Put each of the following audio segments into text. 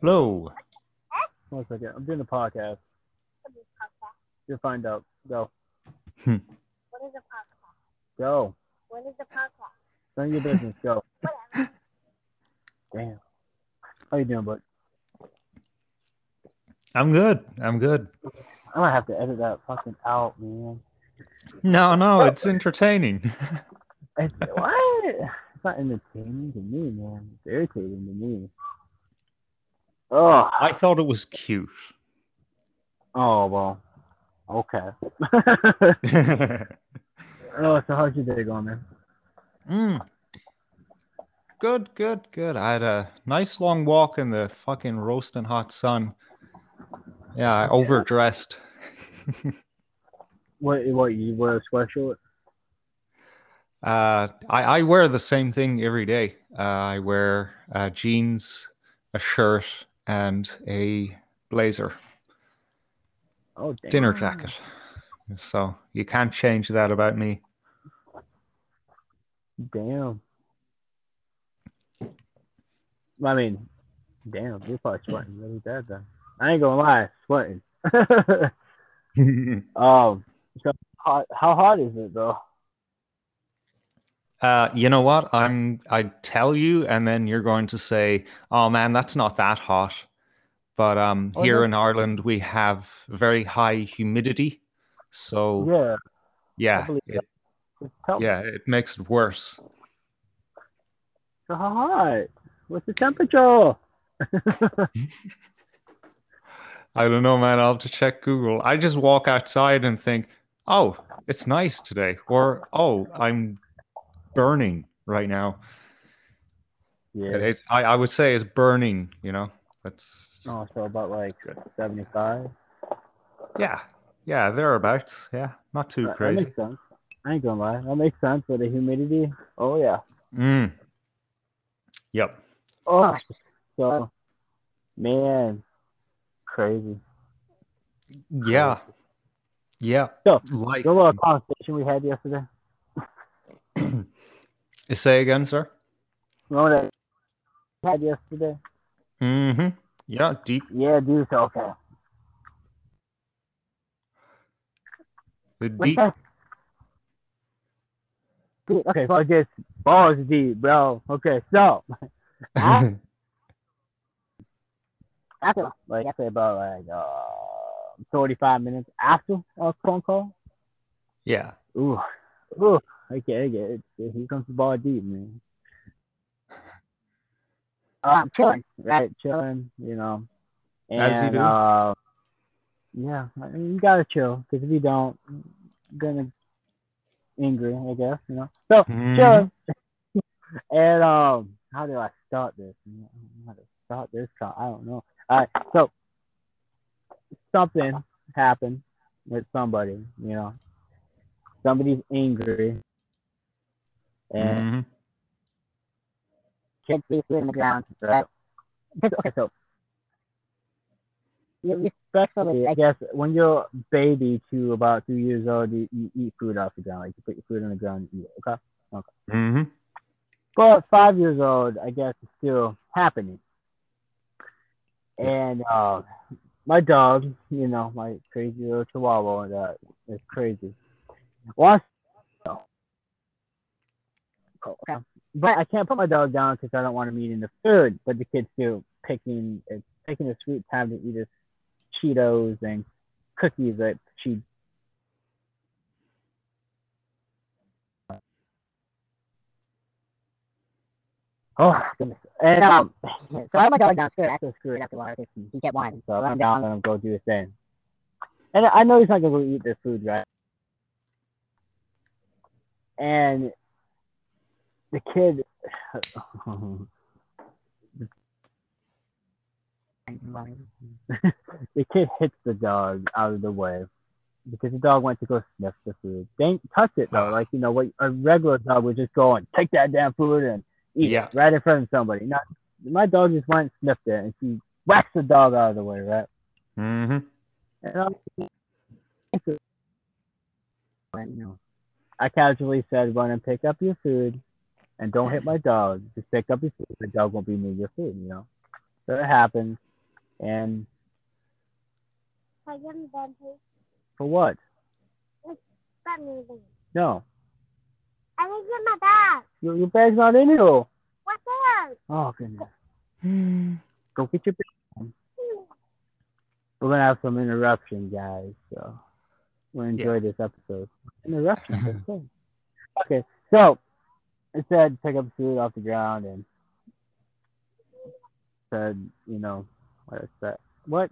Hello. One second. I'm doing a podcast. You'll find out. Go. Hmm. What is a podcast? Go. What is a podcast? None of your business. Go. Whatever. Damn. How you doing, bud? I'm good. I'm good. I'm gonna have to edit that fucking out, man. No, no, it's entertaining. It's, what? It's not entertaining to me, man. It's irritating to me. Oh, I thought it was cute. oh well. Okay. mm. oh, so how's your day going, man? Good, good, good. I had a nice long walk in the fucking roasting hot sun. Yeah, I overdressed. What? What? You wear a sweatshirt? Uh, I, I wear the same thing every day. Uh, I wear uh, jeans, a shirt, and a blazer, Oh, damn. dinner jacket. So you can't change that about me. Damn. I mean, damn, you're probably sweating really bad then. I ain't gonna lie, sweating. um, so hot, how hot is it though? Uh, you know what? I'm. I tell you, and then you're going to say, "Oh man, that's not that hot." But um, Oh, here no. in Ireland, we have very high humidity, so Yeah, yeah, it, that. Just tell me. yeah, it makes it worse. So how hot? What's the temperature? I don't know, man. I'll have to check Google. I just walk outside and think, "Oh, it's nice today," or "Oh, I'm burning right now." yeah. It's, I I would say it's burning. You know, that's Oh, so about like 75. yeah, yeah, thereabouts. Yeah, not too That- That crazy. makes sense. I ain't gonna lie. That makes sense with the humidity. Oh yeah. Mm. Yep. Oh, so man, crazy. Yeah. Yeah. So, Like The little conversation we had yesterday. Say again, sir. Remember that we had yesterday? Mm-hmm. Yeah, deep Yeah. So okay. the deep Okay, so I guess balls deep, bro. Okay, so I- after like I say about like uh 45 minutes after our phone call. Yeah. Ooh, ooh, okay, I get it. Here comes the ball deep, man. Um, chilling, right? Chilling, you know. And, As you do. Uh, yeah, I mean, you gotta chill because if you don't, you're gonna angry, I guess, you know. So Mhm. chilling. and um, how do I start this? I don't know how to start this? co- I don't know. All right, so something happened with somebody, you know. Somebody's angry, and Mhm. these food in the ground, right? Okay, so you respectfully, I guess, when you're a baby to about two years old, you, you eat food off the ground, like you put your food on the ground and eat it, okay? Okay. Mhm. But five years old, I guess, it's still happening. And uh, my dog, you know, my crazy little chihuahua, that is crazy. Wants okay. But I can't put my dog down because I don't want him eating the food. But the kid's still picking, it's taking a sweet time to eat his Cheetos and cookies that she Oh goodness. And um, so I let my dog downstairs after screwed after a while because he kept whining. So I let him down and go do his thing. And I know he's not gonna go eat this food, right? And the kid the kid hits the dog out of the way because the dog went to go sniff the food. Didn't touch it though, like you know what a regular dog would just go and take that damn food and eat Yeah. it right in front of somebody. Not my dog just went and sniffed it and she whacks the dog out of the way, right? Mhm. And I'm, you know, I casually said, "Run and pick up your food, and don't hit my dog. Just pick up your food. The dog won't be near your food." You know. So it happens. And I am dentist. for what? That movie. No, I didn't get my bag. your, your bag's not in here. What's there? Oh goodness. Go get your bag. We're gonna have some interruption, guys. So we'll enjoy this episode. Interruption. okay, so it said pick up food off the ground and said, you know, what is that? What?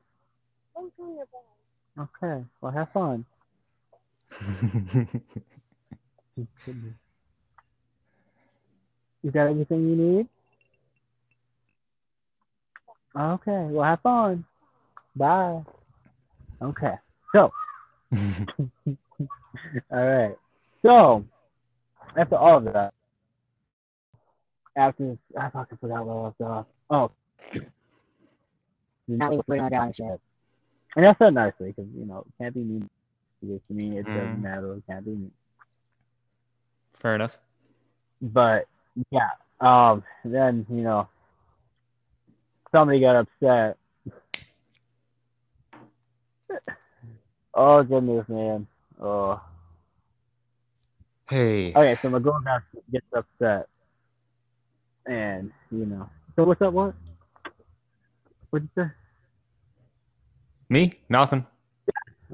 Don't turn your bag. Okay, well have fun. You got everything you need? Okay, well have fun. Bye. Okay, so all right. So after all of that, after I fucking forgot where I left off. Oh, not leave food on the ground and shit. And I said nicely because you know it can't be mean. Because to me, it doesn't Mm. matter. It can't be mean. Fair enough. But yeah, um, then you know, somebody got upset. oh goodness, man. Oh, Hey. okay. So my girl got gets upset, and you know. So what's up? What? What'd you say? Me? Nothing.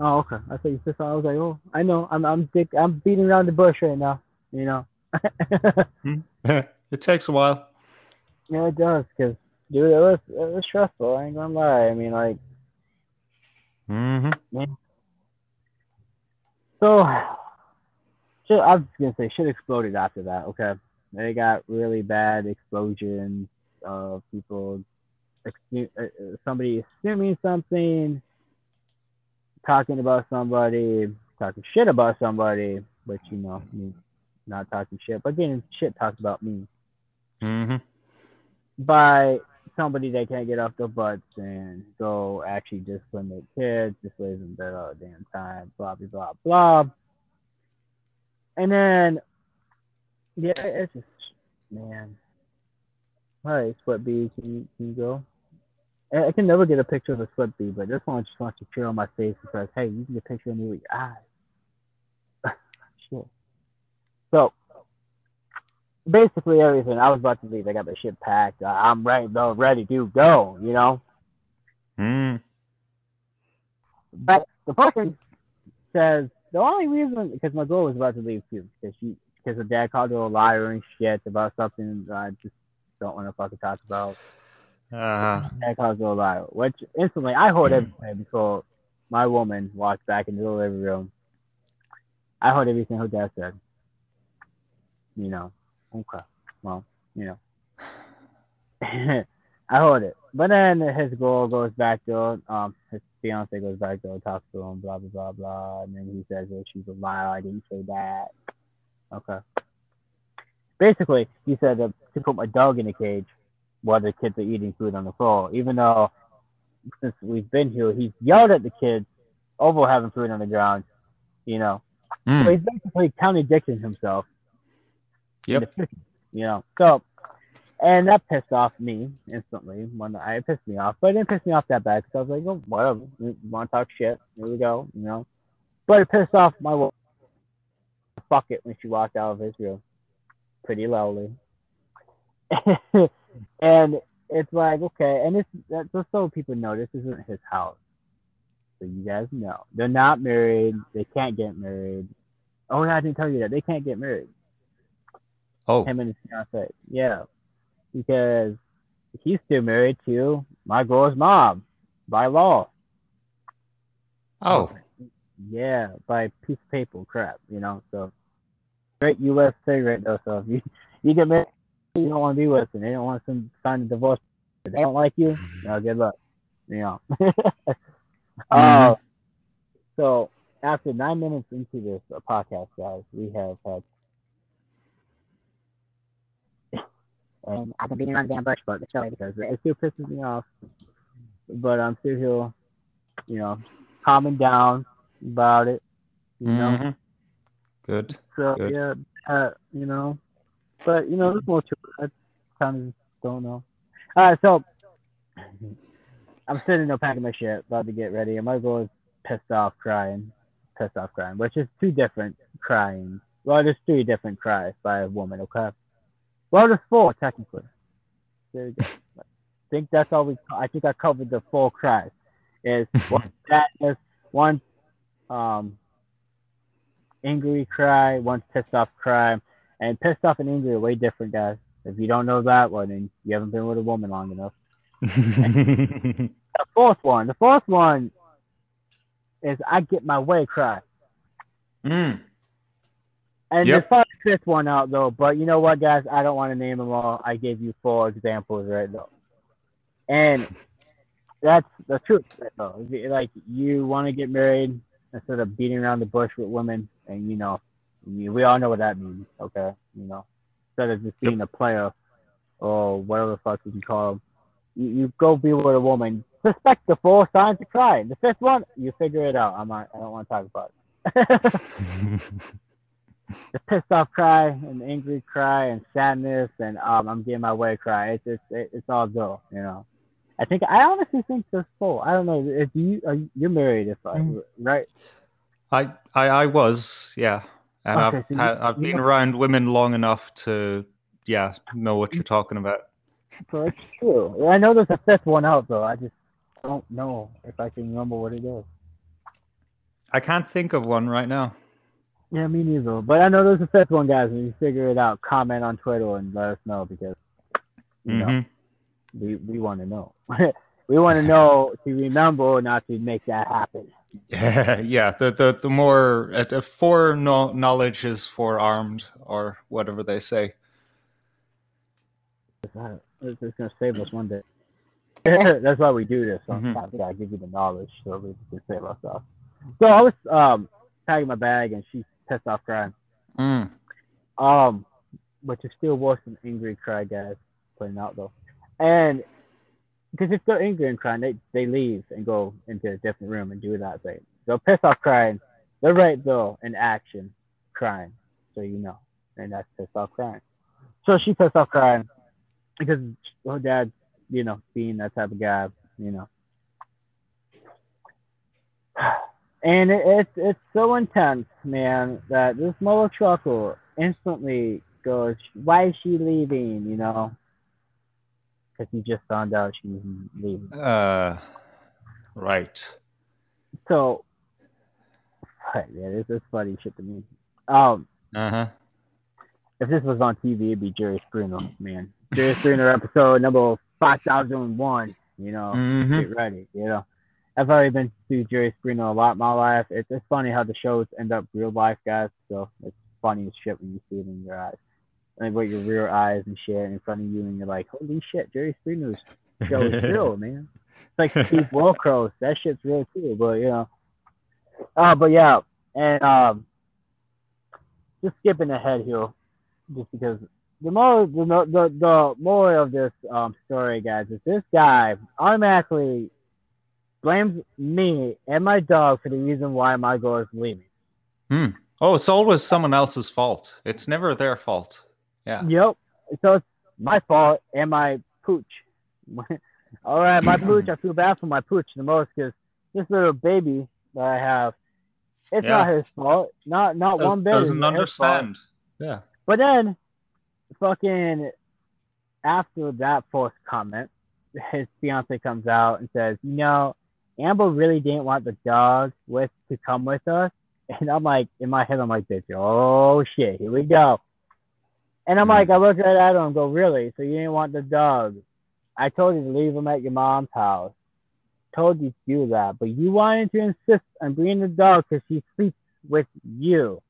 Oh, okay. I thought you said something. I was like, oh, I know. I'm I'm dick. I'm beating around the bush right now. You know. it takes a while. Yeah, it does, cause dude, it was it was stressful. I ain't gonna lie. I mean, like, hmm so shit. I was gonna say shit exploded after that. Okay, they got really bad explosions of people, uh, uh, somebody assuming something, talking about somebody, talking shit about somebody, but you know, me not talking shit, but getting shit talked about me. mm-hmm. by somebody that can't get off their butts and go actually discipline their kids, just leave them there all the damn time, blah blah blah blah. And then yeah, it's just man. All right, split B, can you can you go? I I can never get a picture of a sweat bee, but this one just wants to cheer on my face and says, "Hey, you can get a picture of me with your eyes." Shit. So basically everything. I was about to leave. I got my shit packed. I'm ready, though, ready to go. You know. Mm. But the person says the only reason because my girl was about to leave too because she because her dad called her a liar and shit about something that I just don't want to fucking talk about. Uh, Dad calls her a liar, which instantly I heard everything before my woman walked back into the living room. I heard everything her dad said. You know, okay, well, you know. I heard it. But then his girl goes back to her, um, his fiance goes back to her, talks to him, blah, blah, blah, blah. And then he says, well, she's a liar. I didn't say that. Okay. Basically, he said uh, to put my dog in a cage while the kids are eating food on the floor, even though since we've been here, he's yelled at the kids over having food on the ground, you know. So mm. he's basically contradicting himself. Yep. the You know, so and that pissed off me instantly. When I it pissed me off, but it didn't piss me off that bad because I was like, oh, whatever. Want to talk shit? Here we go. You know, but it pissed off my wife. Fuck it when she walked out of his room, pretty loudly. and it's like okay, and it's that, just so people know, this isn't his house. So you guys know they're not married. They can't get married. Oh, yeah, I didn't tell you that they can't get married Oh. him and his fiance. Yeah, because he's still married to my girl's mom by law. Oh. Yeah, by piece of paper crap, you know. So great U.S. right though. So if you you get married, you don't want to be with them. They don't want to sign a divorce. If they don't like you, no, good luck. You know. uh, so after nine minutes into this uh, podcast, guys, we have had and I've been beating around the damn bush about the show because it still pisses me off. But I'm still here, you know, calming down about it. You know, Mhm. Good. so good. yeah, uh, you know, but you know, there's more to it. I kind of don't know. All right, so I'm sitting there packing my shit, about to get ready, and my girl is pissed off, crying, pissed off, crying, which is two different crying. Well, there's three different cries by a woman. Okay. Well, there's four technically. There you go. I think that's all we. I think I covered the four cries. Is one sadness, one um angry cry, one pissed off cry, and pissed off and angry are way different, guys. If you don't know that, one, then you haven't been with a woman long enough. The fourth one, the fourth one is I get my way cry. Mm. And Yep. there's probably a fifth one out though, but you know what, guys? I don't want to name them all. I gave you four examples right though, and that's the truth. Right, though. Like you want to get married instead of beating around the bush with women, and you know, we all know what that means. Okay, you know, instead of just being a player or whatever the fuck you can call them, you, you go be with a woman. Suspect the four signs of crying. The fifth one, you figure it out. I'm not, I don't want to talk about it. the pissed off cry and the angry cry and sadness and um I'm getting my way cry. It's it's it- it's all go, you know. I think I honestly think there's four. I don't know. If you are you- you're married, if I Mm. right? I, I I was, yeah. And Okay, I've so you- had, I've you been know- around women long enough to yeah, know what you're talking about. So it's true. I know there's a fifth one out though. I just don't know if I can remember what it is. I can't think of one right now. Yeah, me neither. But I know there's a fifth one, guys. When you figure it out, comment on Twitter and let us know because you know Mhm. We we want to know. we want to know to remember, not to make that happen. Yeah, yeah. The the the more uh, fore no, knowledge is forearmed, or whatever they say. It's, it's gonna save us one day. That's why we do this. Sometimes I give you the knowledge so we can save ourselves. So I was um packing my bag and she's pissed off crying. Mm. Um, which is still worse than angry cry, guys. Putting out though, and because if they're angry and crying, they they leave and go into a different room and do that thing. So pissed off crying, they're right though in action, crying. So you know, and that's pissed off crying. So she pissed off crying because her dad, you know, being that type of guy, you know. And it, it's it's so intense, man, that this mother trucker instantly goes, "Why is she leaving?" You know, because he just found out she's leaving. Uh, right. So, yeah, this is funny shit to me. Um, Uh huh. if this was on TV, it'd be Jerry Springer, man. Jerry Springer episode number five thousand one. You know, hmm get ready. You know, I've already been to Jerry Springer a lot in my life. It's it's funny how the shows end up real life, guys. So it's funny as shit when you see it in your eyes, like with your rear eyes and shit in front of you, and you're like, holy shit, Jerry Springer's show is real, man. It's like Steve Wilkos. That shit's real too. But you know, uh, but yeah, and um, just skipping ahead here, just because the more the the, the more of this um story, guys, is this guy automatically blames me and my dog for the reason why my girl is leaving. Hmm. Oh, it's always someone else's fault. It's never their fault. Yeah. Yep. So it's my fault and my pooch. All right, my pooch. I feel bad for my pooch the most because this little baby that I have, it's Yeah. not his fault. Not not Does, one bit. doesn't it his fault. understand. Yeah. But then, fucking, after that first comment, his fiance comes out and says, "You know, Amber really didn't want the dog with to come with us." And I'm like, in my head, I'm like, "Bitch, oh shit, here we go." And I'm Hmm. like, I look right at him and go, "Really? So you didn't want the dog? I told you to leave him at your mom's house. Told you to do that, but you wanted to insist on bringing the dog because she sleeps with you."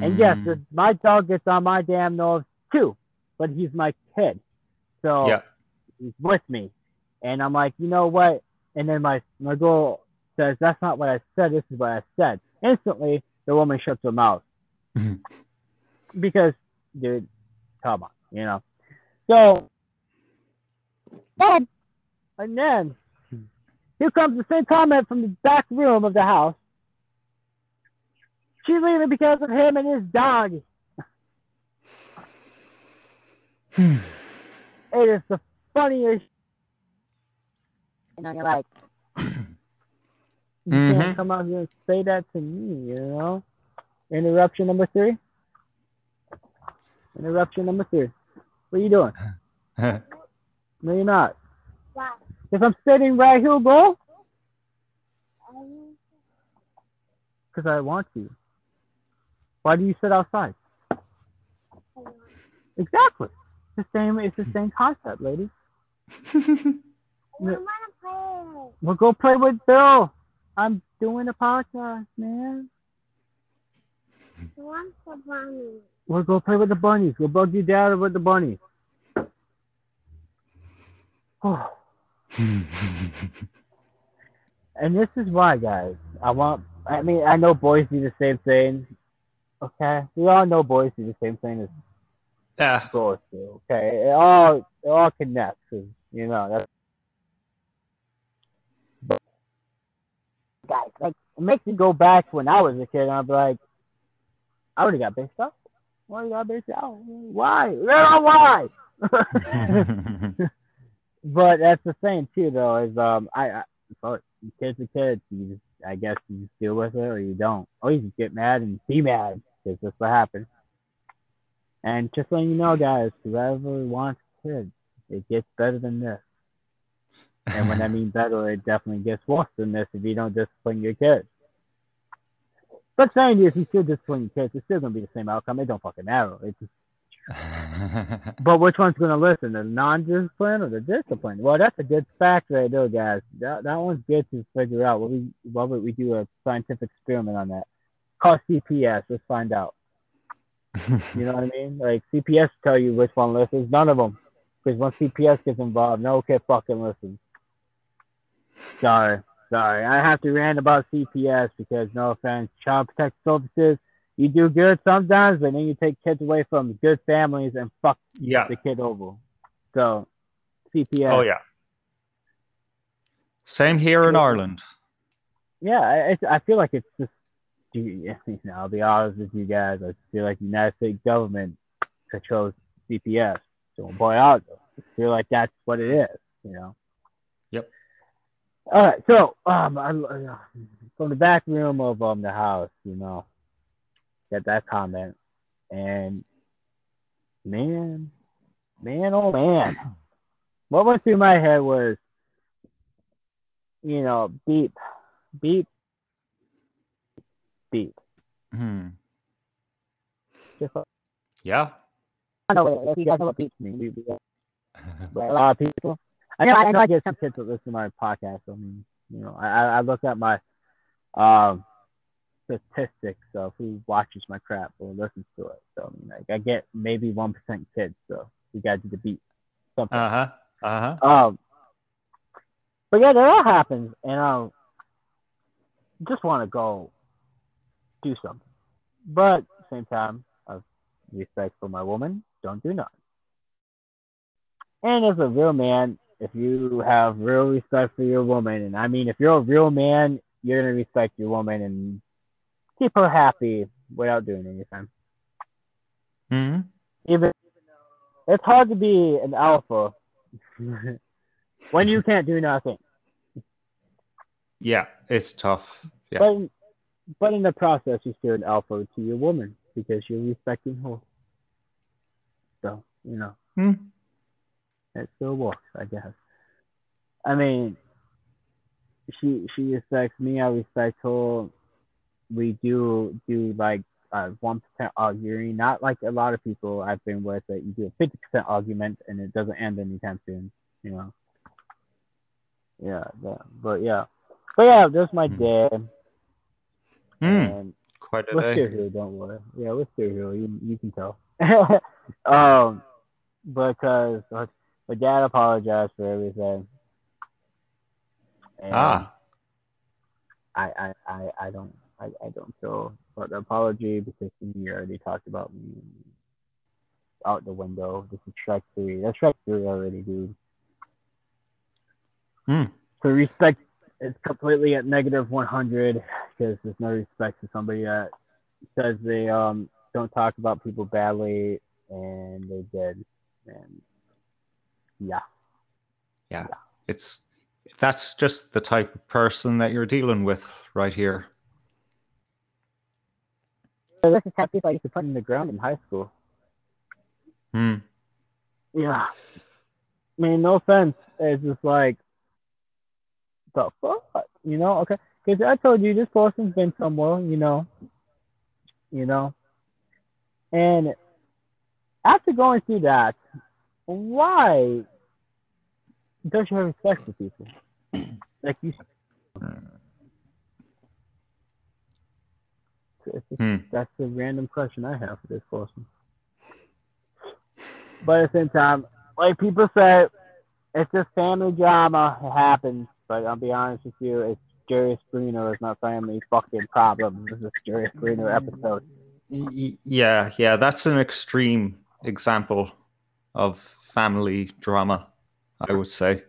And yes, Mm. the, my dog gets on my damn nerves too, but he's my kid. So Yeah. he's with me. And I'm like, you know what? And then my, my girl says, that's not what I said. This is what I said. Instantly, the woman shuts her mouth. Because, dude, come on, you know. So, then, and then, here comes the same comment from the back room of the house. She's leaving because of him and his dog. it is the funniest. And you're like, you Mhm. can't come out here and say that to me, you know? Interruption number three. Interruption number three. What are you doing? No, you're not. Why? Because I'm sitting right here, bro. Um, Because I want to. Why do you sit outside? Exactly. It's the same. It's the same concept, lady. I want to play. Well, go play with Bill. I'm doing a podcast, man. Want the bunny. We'll go play with the bunnies. We'll bug you down with the bunnies. Oh. And this is why, guys. I want. I mean, I know boys do the same thing. Okay, we all know boys do the same thing as yeah. girls do. Okay, it all it all connects. You know that's. But guys, like it makes me go back when I was a kid. and I'm like, I already got based out. I already got based out. Why? Why? but that's the thing too, though. Is um, I, I kids are kids. You just, I guess you just deal with it or you don't, or you just get mad and be mad because that's what happens. And just letting you know, guys, whoever wants kids, it gets better than this. And when I mean better, it definitely gets worse than this if you don't discipline your kids. But saying is, you still discipline your kids. It's still gonna be the same outcome. It don't fucking matter. It's just but which one's going to listen, the non-disciplined or the disciplined? Well, that's a good fact right there, guys. That, that one's good to figure out. What we what would we do a scientific experiment on that? Call CPS. Let's find out. You know what I mean? Like CPS tell you which one listens. None of them, because once CPS gets involved, no kid fucking listens. Sorry, sorry. I have to rant about CPS because no offense, child protective services. You do good sometimes, but then you take kids away from good families and fuck yeah. the kid over. So, CPS. Oh yeah. Same here in Ireland. Yeah, I, I- I feel like it's just. You know, I'll be honest with you guys. I feel like the United States government controls CPS. So, boy, I feel like that's what it is. You know. Yep. All right. So, um, I, from the back room of um the house, you know, get that comment, and man, man, oh man, what went through my head was, you know, beep, beep, beep. Hmm. Just like, Yeah. I know if you guys know what beeps mean. We- we- but a lot of people. I know, I know I get some kids that listen to my podcast. I mean, you know, I, I I look at my um statistics of who watches my crap or listens to it. So I mean, like I get maybe one percent kids. So we got to beat. Something. Uh huh. Uh huh. Um, but yeah, that all happens, and um, just want to go do something. But at the same time, I respect for my woman. Don't do nothing. And as a real man, if you have real respect for your woman, and I mean, if you're a real man, you're gonna respect your woman and keep her happy without doing anything. hmm Even it's hard to be an alpha when you can't do nothing. Yeah, it's tough. Yeah. But but in the process, you're still an alpha to your woman because you're respecting her. So you know, Hmm. It still works, I guess. I mean, she she respects me. I respect her. We do do like uh one percent arguing, not like a lot of people I've been with that you do a fifty percent argument and it doesn't end anytime soon. You know. Yeah, but, but yeah, but yeah, that's my Hmm. day. Hmm. And Quite a we're still day. here, don't worry. Yeah, we're still here. You, you can tell. um, because uh, my dad apologized for everything. And Ah. I, I, I, I don't, I, I don't feel about the apology because he already talked about me out the window. This is Shrek three. That's Shrek three already, dude. Hmm. So respect is completely at negative 100 because there's no respect to somebody that says they um don't talk about people badly and they did and yeah Yeah. It's that's just the type of person that you're dealing with right here. So this is how people I used to put in the ground in high school. Hmm. Yeah. I mean, no offense. It's just like, the fuck? You know? Okay. Because I told you this person's been somewhere, you know. You know? And after going through that, why don't you have respect for people? Like you just, Hmm. that's the random question I have for this person. But at the same time, like people say, it's just family drama. It happens. But I'll be honest with you, it's Jerry Springer is not family fucking problem. This is Jerry Springer episode. Yeah, yeah, that's an extreme example of family drama, I would say.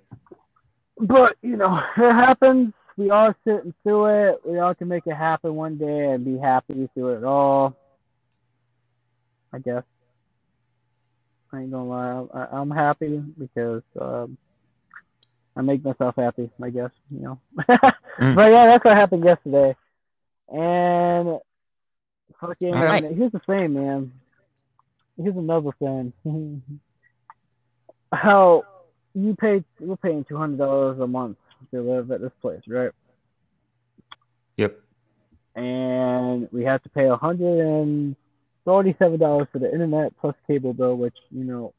But you know, it happens. We all sitting through it. We all can make it happen one day and be happy through it all. I guess. I ain't gonna lie. I, I'm happy because um, I make myself happy. I guess you know. But yeah, that's what happened yesterday. And fucking, Alright. here's the thing, man. Here's another thing. How you pay? We're paying two hundred dollars a month to live at this place, right? Yep. And we have to pay a hundred and forty-seven dollars for the internet plus cable bill, which you know.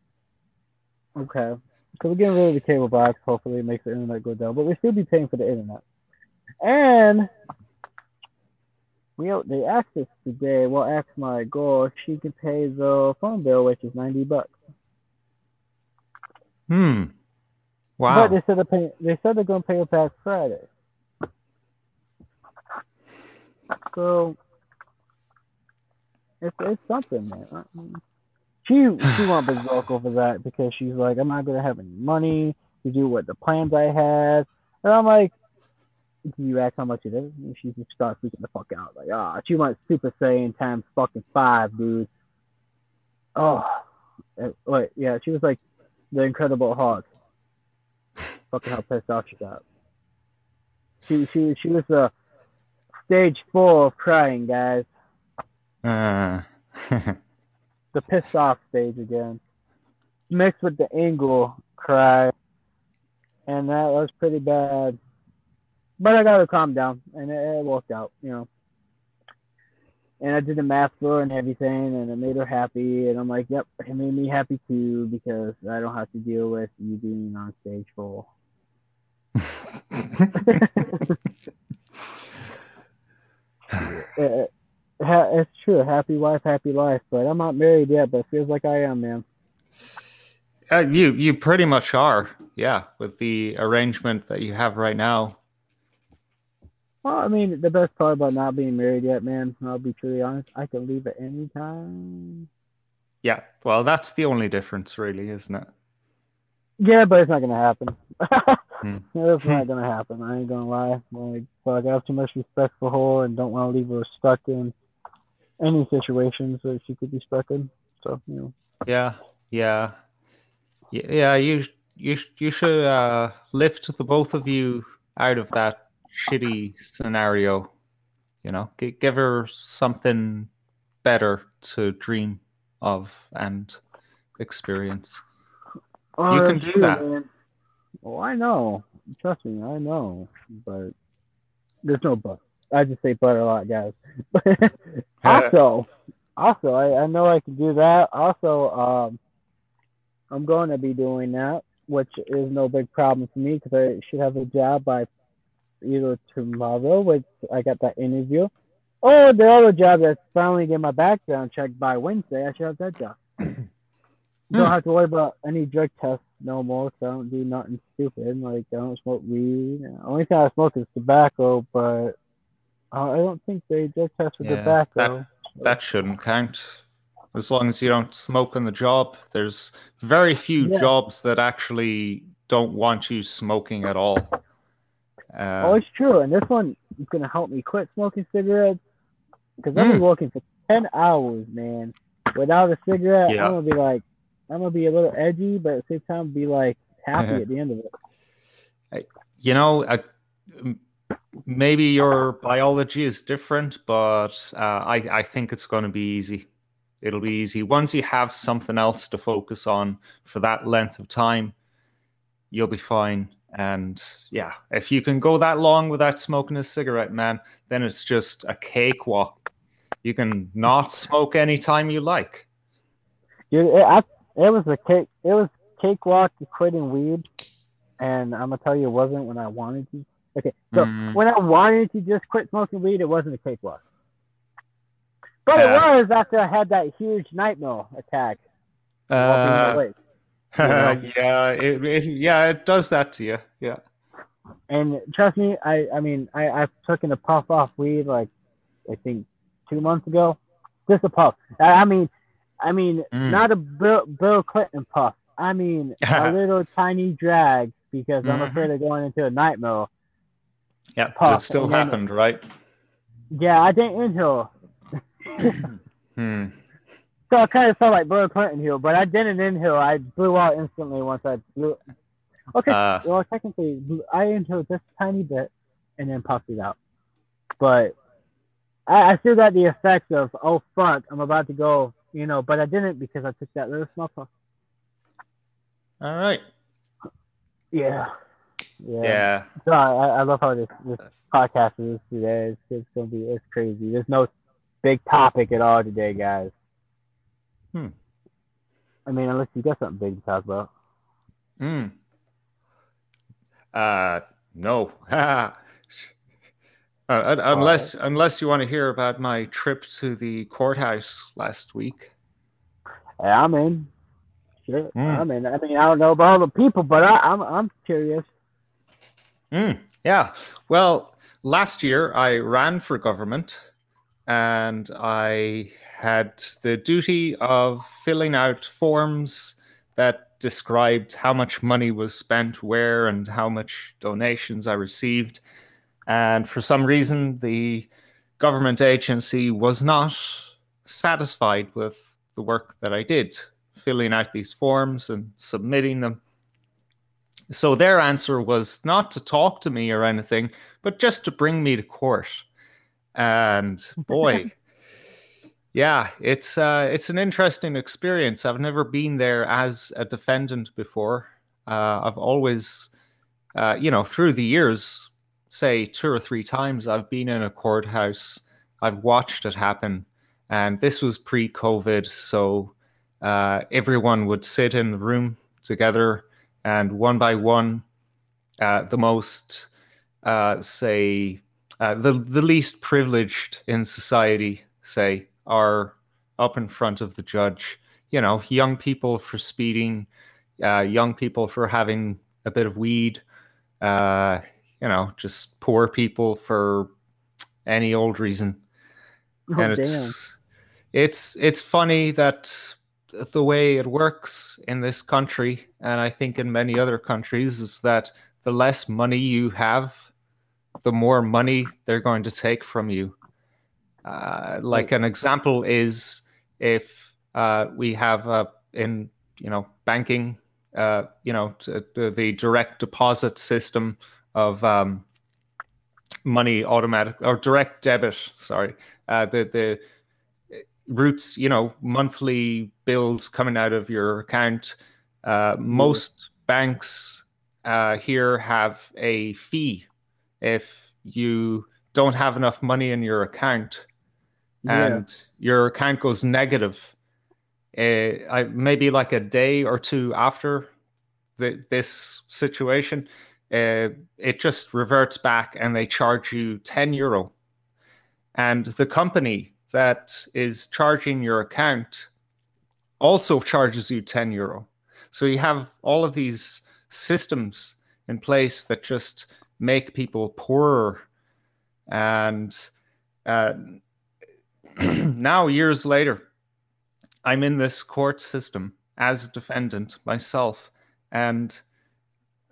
Okay, so we're getting rid of the cable box. Hopefully, it makes the internet go down, but we still be paying for the internet. And we they asked us today. Well, asked my girl if she can pay the phone bill, which is ninety bucks. Hmm. But they Wow. said they're paying, they said they're gonna pay it back Friday. So it's it's something, man. She she went berserk over that because she's like, I'm not gonna have any money to do what the plans I had, and I'm like, do you ask how much it is? And she just starts freaking the fuck out, like, ah, she went Super Saiyan times fucking five, dude. Oh, wait, yeah, she was like the Incredible Hulk. Fucking how pissed off she got. She she she was uh, stage four of crying, guys. Uh, The pissed off stage again, mixed with the angle cry, and that was pretty bad. But I got her calm down, and it, it worked out, you know. And I did the math for her and everything, and it made her happy. And I'm like, yep, it made me happy too because I don't have to deal with you being on stage it, it's true. Happy wife, happy life. But I'm not married yet, but it feels like I am, man. uh, you you pretty much are, yeah, with the arrangement that you have right now. Well, I mean, the best part about not being married yet, man, I'll be truly honest, I can leave at any time. Yeah, well, that's the only difference, really, isn't it? Yeah, but it's not gonna happen. Hmm. It's not gonna happen. I ain't gonna lie. Like, fuck, I have too much respect for her and don't want to leave her stuck in any situations that she could be stuck in. So, you know. Yeah, yeah, yeah. You you you should uh, lift the both of you out of that shitty scenario. You know, G- give her something better to dream of and experience. Oh, you can do true, that. Man. Oh, I know. Trust me, I know. But there's no but. I just say but a lot, guys. also, also, I, I know I can do that. Also, um, I'm going to be doing that, which is no big problem for me because I should have a job by either tomorrow, which I got that interview, or the other job that's finally getting my background checked by Wednesday. I should have that job. Don't have to worry about any drug tests no more. So I don't do nothing stupid. Like I don't smoke weed. The only thing I smoke is tobacco, but uh, I don't think they drug test for Yeah, tobacco. That shouldn't count. As long as you don't smoke on the job, there's very few Yeah. jobs that actually don't want you smoking at all. Oh, Uh, it's true. And this one is gonna help me quit smoking cigarettes because I've been Mm. working for ten hours, man, without a cigarette. Yeah. I'm gonna be like, I'm gonna be a little edgy, but at the same time, be like happy Uh-huh. at the end of it. you know, uh, maybe your biology is different, but uh, I, I think it's going to be easy. It'll be easy. Once you have something else to focus on for that length of time, you'll be fine. And yeah, if you can go that long without smoking a cigarette, man, then it's just a cakewalk. You can not smoke anytime you like. Dude, it, I, it was a cake. It was cakewalk quitting weed, and I'm gonna tell you, it wasn't when I wanted to. Okay, so Mm. when I wanted to just quit smoking weed, it wasn't a cakewalk. But Yeah. it was after I had that huge nightmare attack. Uh. Know? yeah, it, it, yeah, it does that to you. Yeah. And trust me, I, I mean, I, I've taken a puff off weed like I think two months ago. Just a puff. I, I mean, I mean, Mm. not a Bill, Bill Clinton puff. I mean, a little tiny drag because I'm Mhm. afraid of going into a nightmare. Yeah, Puff, it still and then- happened, right? Yeah, I didn't inhale. Hmm. So I kind of felt like Bill Clinton here, but I didn't inhale. I blew out instantly once I blew. Okay, Uh, well, technically, I inhaled just a tiny bit and then puffed it out. But I, I still got the effect of, oh, fuck, I'm about to go, you know, but I didn't because I took that little small puff. all right. Yeah. Yeah. Yeah. So I, I love how this, this podcast is today. It's, it's going to be, it's crazy. There's no big topic at all today, guys. I mean, unless you got something big to talk about. Hmm. Uh, no. uh, un- unless unless you want to hear about my trip to the courthouse last week. Hey, I'm in. Sure, Hmm. I'm in. I mean, I don't know about all the people, but I, I'm I'm curious. Mm, yeah. Well, last year I ran for government and I had the duty of filling out forms that described how much money was spent where and how much donations I received. And for some reason, the government agency was not satisfied with the work that I did, filling out these forms and submitting them. So their answer was not to talk to me or anything, but just to bring me to court. And boy, yeah, it's uh, it's an interesting experience. I've never been there as a defendant before. Uh, I've always, uh, you know, through the years, say two or three times, I've been in a courthouse. I've watched it happen, and this was pre-COVID, so uh, everyone would sit in the room together and one by one, uh, the most, uh, say, the the least privileged in society, say, are up in front of the judge. You know, young people for speeding, uh, young people for having a bit of weed, uh, you know, just poor people for any old reason Oh, and damn. it's it's it's funny that the way it works in this country and i think in many other countries is that the less money you have the more money they're going to take from you uh, like an example is if uh, we have uh, in you know banking uh, you know the, the direct deposit system of um, money automatic or direct debit sorry uh, the the routes you know monthly bills coming out of your account. Uh, most banks uh, here have a fee. If you don't have enough money in your account Yeah. and your account goes negative uh, I, maybe like a day or two after the, this situation uh, it just reverts back and they charge you 10 euro and the company that is charging your account also charges you 10 euro so you have all of these systems in place that just make people poorer and uh, now years later i'm in this court system as a defendant myself and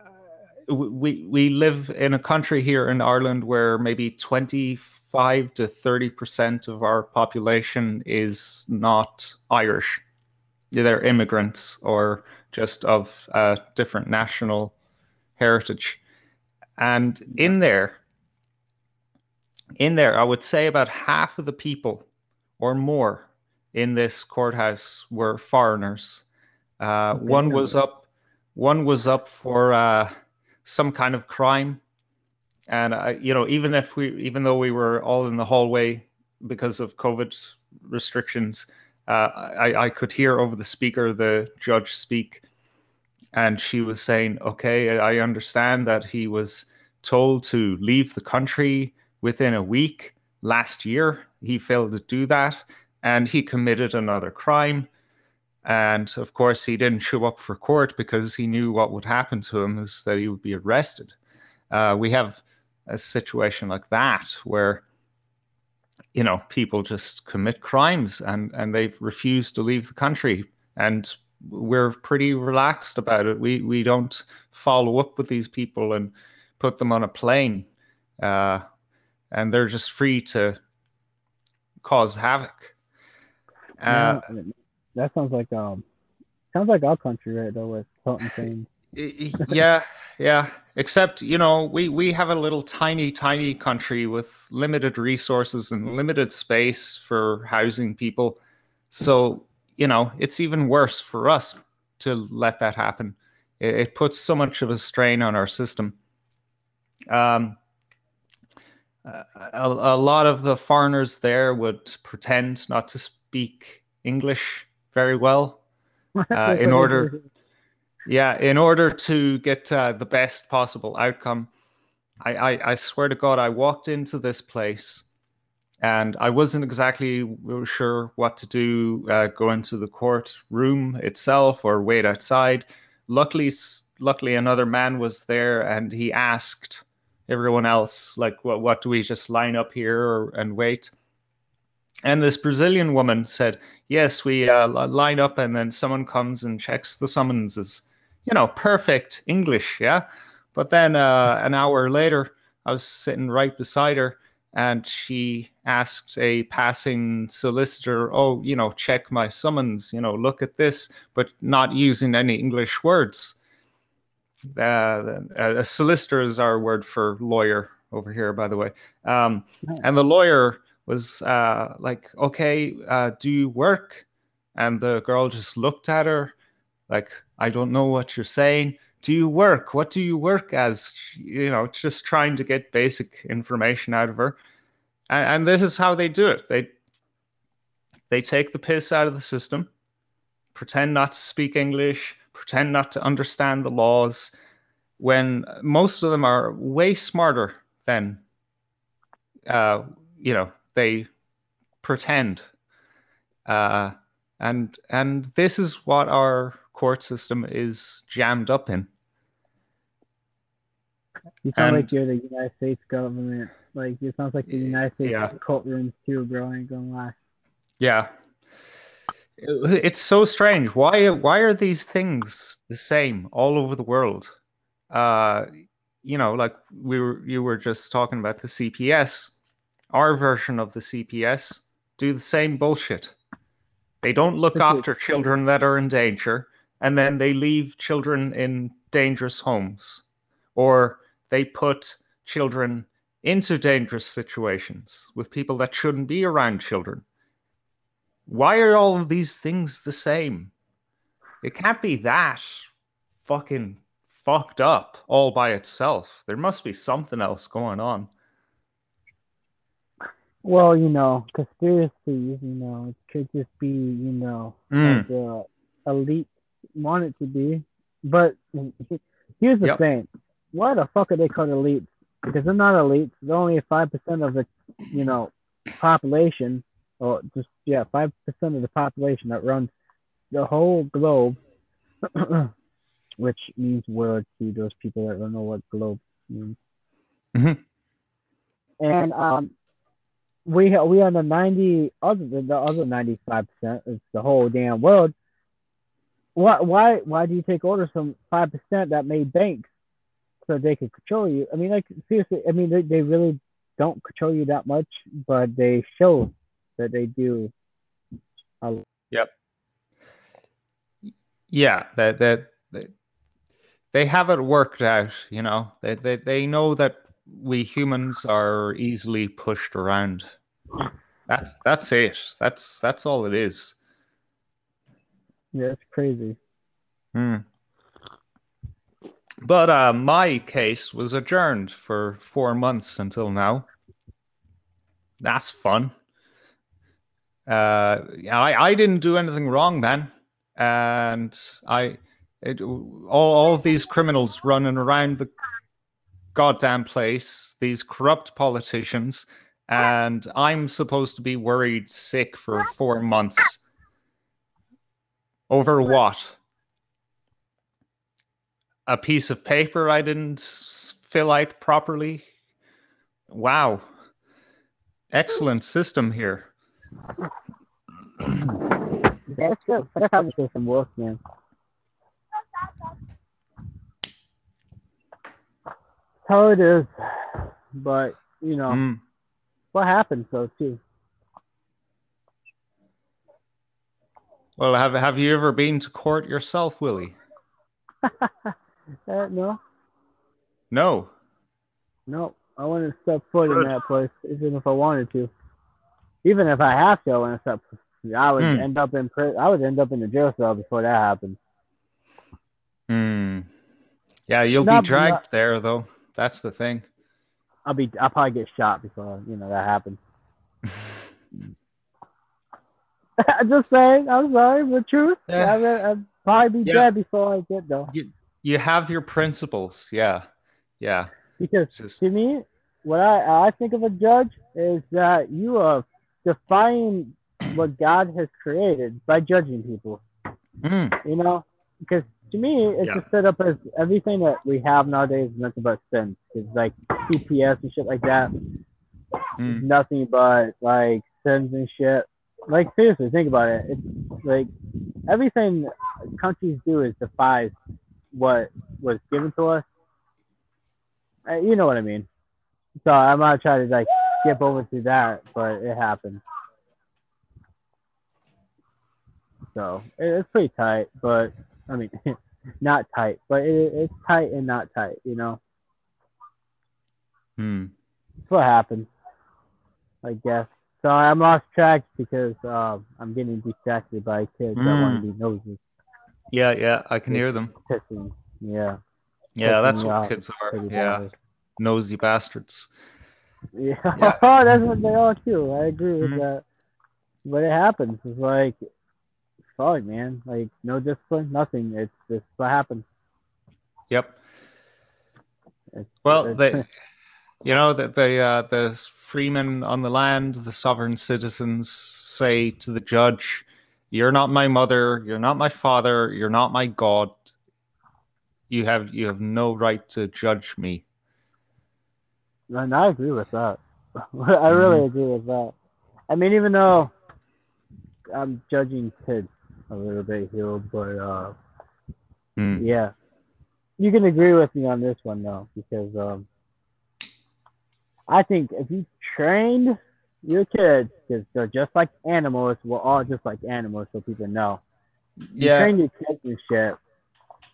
uh, we we live in a country here in Ireland where maybe 25 to 30 percent of our population is not Irish. They're immigrants or just of a different national heritage. and in there, in there, I would say about half of the people or more in this courthouse were foreigners. Uh, one was up, one was up for uh, some kind of crime, and uh, you know, even if we, even though we were all in the hallway because of COVID restrictions, uh, I, I could hear over the speaker the judge speak, and she was saying, "Okay, I understand that he was told to leave the country within a week last year. He failed to do that, and he committed another crime." And of course, he didn't show up for court because he knew what would happen to him is that he would be arrested. Uh, we have a situation like that where you know people just commit crimes and and they refuse to leave the country and we're pretty relaxed about it we we don't follow up with these people and put them on a plane uh, and they're just free to cause havoc. Uh, yeah, that sounds like um sounds like our country right though with certain things yeah yeah. Except you know we we have a little tiny tiny country with limited resources and limited space for housing people. So you know it's even worse for us to let that happen. It, it puts so much of a strain on our system. Um a, a lot of the foreigners there would pretend not to speak english very well uh, in order yeah, in order to get uh, the best possible outcome, I, I, I swear to God, I walked into this place and I wasn't exactly sure what to do. Uh, go into the courtroom itself or wait outside. Luckily, luckily, another man was there and he asked everyone else, like, "What? What do we just line up here and wait?" And this Brazilian woman said, "Yes, we uh, line up, and then someone comes and checks the summonses." you know, perfect English, yeah. But then uh, an hour later, I was sitting right beside her, and she asked a passing solicitor, "Oh, you know, check my summons. You know, look at this," but not using any English words. Uh, a solicitor is our word for lawyer over here, by the way. Um, and the lawyer was uh, like, "Okay, uh, do you work?" And the girl just looked at her like I don't know what you're saying. Do you work? What do you work as? You know, just trying to get basic information out of her. And, and this is how they do it. They they take the piss out of the system, pretend not to speak English, pretend not to understand the laws, when most of them are way smarter than uh, you know they pretend. Uh, and and this is what our court system is jammed up in. You sound and, like you're the United States government. Like it sounds like the United States yeah. courtrooms too, bro. I ain't gonna lie. Yeah. It's so strange. Why why are these things the same all over the world? Uh you know, like we were you were just talking about the CPS. Our version of the CPS do the same bullshit. They don't look after children that are in danger and then they leave children in dangerous homes or they put children into dangerous situations with people that shouldn't be around children. Why are all of these things the same? It can't be that fucking fucked up all by itself. There must be something else going on. Well, you know, conspiracies, you know, it could just be, you know, mm. the elite want it to be. But here's the yep. thing: why the fuck are they called elites? Because they're not elites. They're only five percent of the, you know, population, or just yeah, five percent of the population that runs the whole globe, which means world to those people that don't know what globe means. Mm-hmm. And um, we we are the ninety other than the other ninety five percent is the whole damn world why why why do you take orders from five percent that made banks so they could control you? I mean, like seriously, I mean they, they really don't control you that much, but they show that they do. Yep. Yeah, that that, that they have it worked out. You know, they they they know that we humans are easily pushed around. That's that's it. That's that's all it is. Yeah, it's crazy. Hmm. But uh, my case was adjourned for four months until now. That's fun. Uh, I I didn't do anything wrong, man, and I it, all all these criminals running around the goddamn place, these corrupt politicians, and I'm supposed to be worried sick for four months. Over what? A piece of paper I didn't fill out properly? Wow. Excellent system here. That's good. That's how the some work man. That's how it is. But, you know, Mm. what happens though too? Well, have have you ever been to court yourself, Willie? Uh, no, No. no. I wouldn't step foot in that place, even if I wanted to. Even if I have to, I wouldn't. I would Hmm. end up in prison. I would end up in the jail cell before that happened. Hmm. Yeah, you'll Not- be dragged not- there, though. That's the thing. I'll be. I'll probably get shot before you know that happens. I'm just saying. I'm sorry, but truth. Yeah. I would, I'd probably be Yeah. dead before I get though. You you have your principles. Yeah. Yeah. Because just- to me, what I I think of a judge is that you are defying what God has created by judging people. Mm. You know, because to me, it's Yeah. just set up as everything that we have nowadays is nothing but sin. It's like CPS and shit like that. Mm. Nothing but like sins and shit. Like seriously, think about it. It's like everything countries do is defies what was given to us. Uh, you know what I mean. So I'm not trying to like skip over to that, but it happened. So it's pretty tight, but I mean, not tight, but it, it's tight and not tight. You know, Mm. that's what happened. I guess. So I'm lost track because um, I'm getting distracted by kids that want to be nosy, Yeah, yeah, I can hear them. pissing. Yeah. Yeah, Pissing that's what off kids are. pretty Yeah, nosy bastards. Yeah, Yeah. that's what they are too. I agree with Mhm. that. But it happens. It's like, fuck, man. Like no discipline, nothing. It's just what happens. Yep. It's, Well, it's, they, you know, the the uh, the freemen on the land, the sovereign citizens, say to the judge, "You're not my mother. You're not my father. You're not my god. You have you have no right to judge me." And I agree with that. I really Mm-hmm. agree with that. I mean, even though I'm judging kids a little bit here, but uh, Mm. yeah, you can agree with me on this one though, because um, I think if you trained your kids, because they're just like animals, we're all just like animals, so people know. You Yeah. train your kids and shit,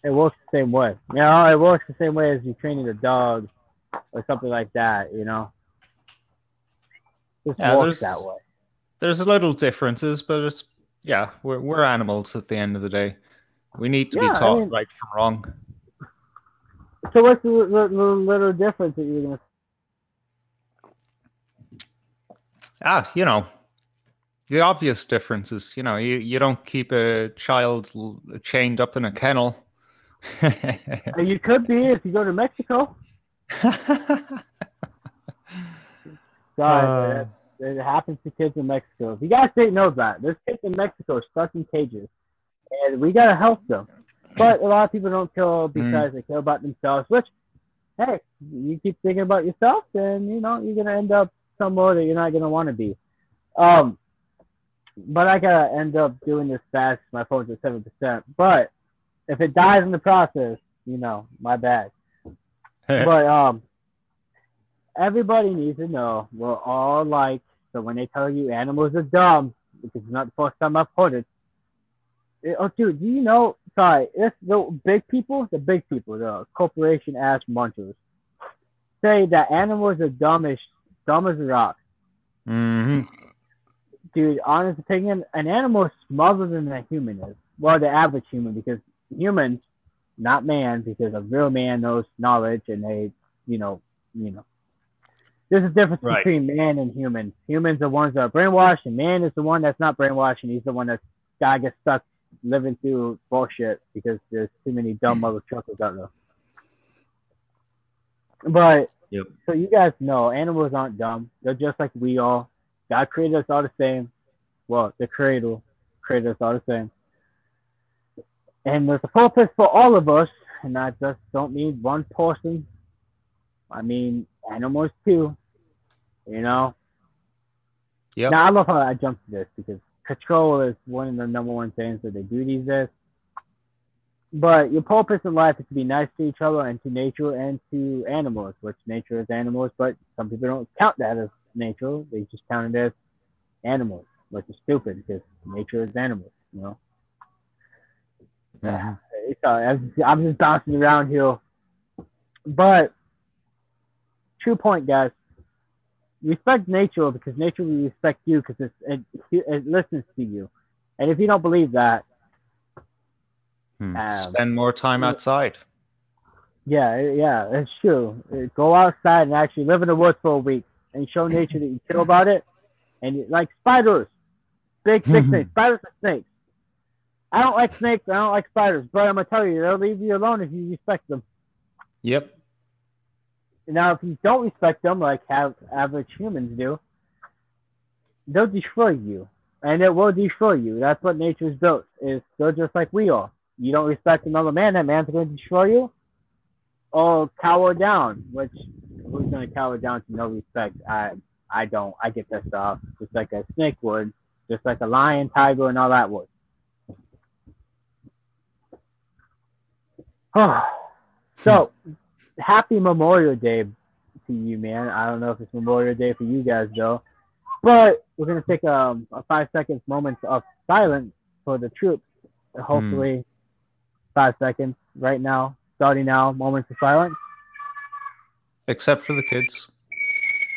it works the same way. You know, it works the same way as you training a dog or something like that. You know, just Yeah, works there's- that way. There's little differences, but it's yeah, we're we're animals at the end of the day. We need to Yeah, be I taught mean- right from wrong. So what's the, the, the little difference that you're gonna? Ah, you know, the obvious difference is, You know, you, you don't keep a child chained up in a kennel. You could be if you go to Mexico. Sorry, Uh. man. it happens to kids in Mexico. If you guys didn't know that, there's kids in Mexico stuck in cages, and we gotta help them. But a lot of people don't kill because they care about themselves. Which, hey, you keep thinking about yourself, then you know you're gonna end up somewhere that you're not gonna want to be. Um, but I gotta end up doing this fast. My phone's at seven percent. But if it dies in the process, you know, my bad but um, everybody needs to know we're all like. So when they tell you animals are dumb, because it's not the first time I've heard it. it- oh, dude, do you know sorry, it's the big people, the big people, the corporation ass munchers, say that animals are dumb as dumb as a rock. hmm Dude, honest opinion, an animal is smarter than a human is. Well, the average human, because humans, not man, because a real man knows knowledge and they, you know, you know. There's a difference Right. between man and humans. Humans are ones that are brainwashed, and man is the one that's not brainwashed, and he's the one that's gotta get stuck living through bullshit because there's too many dumb mm. mother truckers out there. But Yep. so you guys know animals aren't dumb. They're just like we all. God created us all the same. Well, the creator created us all the same. And there's a purpose for all of us, and I just don't mean one person. I mean animals too. You know? Yeah. Now I love how I jumped to this because control is one of the number one things that they do these days. But your purpose in life is to be nice to each other and to nature and to animals, which nature is animals, but some people don't count that as nature. They just count it as animals, which is stupid because nature is animals, you know. Mhm. Sorry, I'm just, bouncing around here. But true point, guys. Respect nature because nature will respect you because it, it listens to you. And if you don't believe that, Hmm. Um, Spend more time outside. yeah, yeah, it's true. Go outside and actually live in the woods for a week and show nature that you care about it. And like spiders, big, big snakes. Spiders are snakes. I don't like snakes. I don't like spiders, but I'm gonna tell you, they'll leave you alone if you respect them. Yep. Now, if you don't respect them, like have average humans do, they'll destroy you, and it will destroy you. That's what nature's built. Is they're just like we are. You don't respect another man, that man's going to destroy you, or cower down. Which who's going to cower down to no respect? I I don't. I get pissed off, just like a snake would, just like a lion, tiger, and all that would. so happy Memorial Day to you, man. I don't know if it's Memorial Day for you guys though, but we're gonna take um, a five seconds moment of silence for the troops. Hopefully, five seconds right now, starting now. Moments of silence, Except for the kids.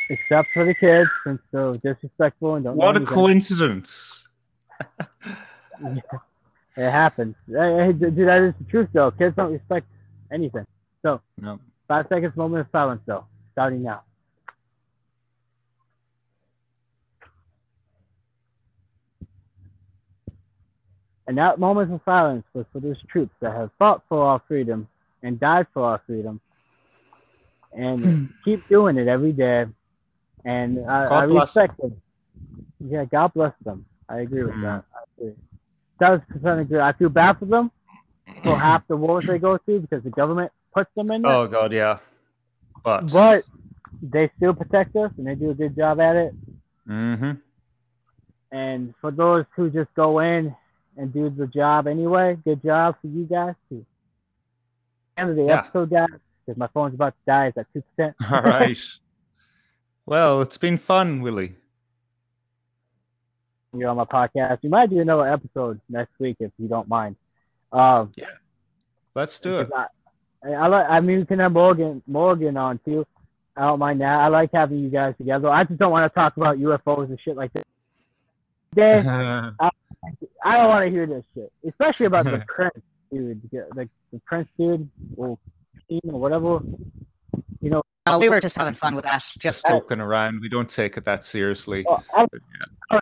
except for the kids, since they're disrespectful and don't. What a anything. coincidence. It happens. Hey, hey, dude, that is the truth though. Kids don't respect anything. No. Five seconds moment of silence though, starting now. And that moment of silence was for those troops that have fought for our freedom and died for our freedom and keep doing it every day. And I, I respect them. Yeah, God bless them. I agree with Mm. that. Agree. Thousand percent agree. I feel bad for them for half the wars they go through because the government puts them in there. Oh god, yeah. But, But they still protect us and they do a good job at it. Mm-hmm. And for those who just go in and do the job anyway, good job for you guys too. End of the Yeah. episode, guys, because my phone's about to die. It's at two percent. all right. Well, it's been fun, Willie. You're on my podcast. You might do another episode next week if you don't mind. Um, yeah, Let's do it. I, I like. I mean, we can have Morgan Morgan on too. I don't mind that. I like having you guys together. I just don't want to talk about UFOs and shit like that. Dave, I don't want to hear this shit, especially about the Prince dude, the, the, the Prince dude or team or whatever. You know, No, we were just having fun with that. Just Just joking around. We don't take it that seriously. oh, I, yeah,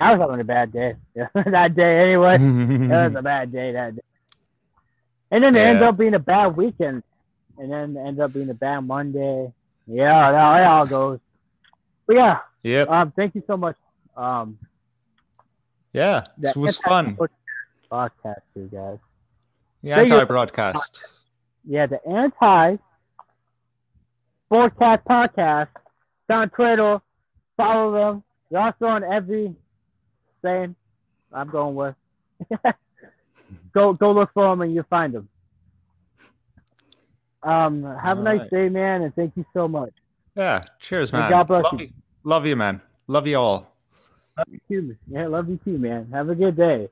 I was having a bad day that day anyway. It was a bad day that day. And then it ended up being a bad weekend, and then it ended up being a bad Monday. Yeah, no, it all goes. But yeah, yep. um, thank you so much. Um, Yeah. the It was fun. Podcast, you guys. The So anti-broadcast. Yeah, the anti broadcast podcast. It's on Twitter. Follow them. They're also on every thing I'm going with. go go look for them and you'll find them. Um, have a nice right. day, man, and thank you so much. Yeah. Cheers, And man. God bless love you. Love you, man. Love you all. Love you too. Yeah, love you too, man. Have a good day.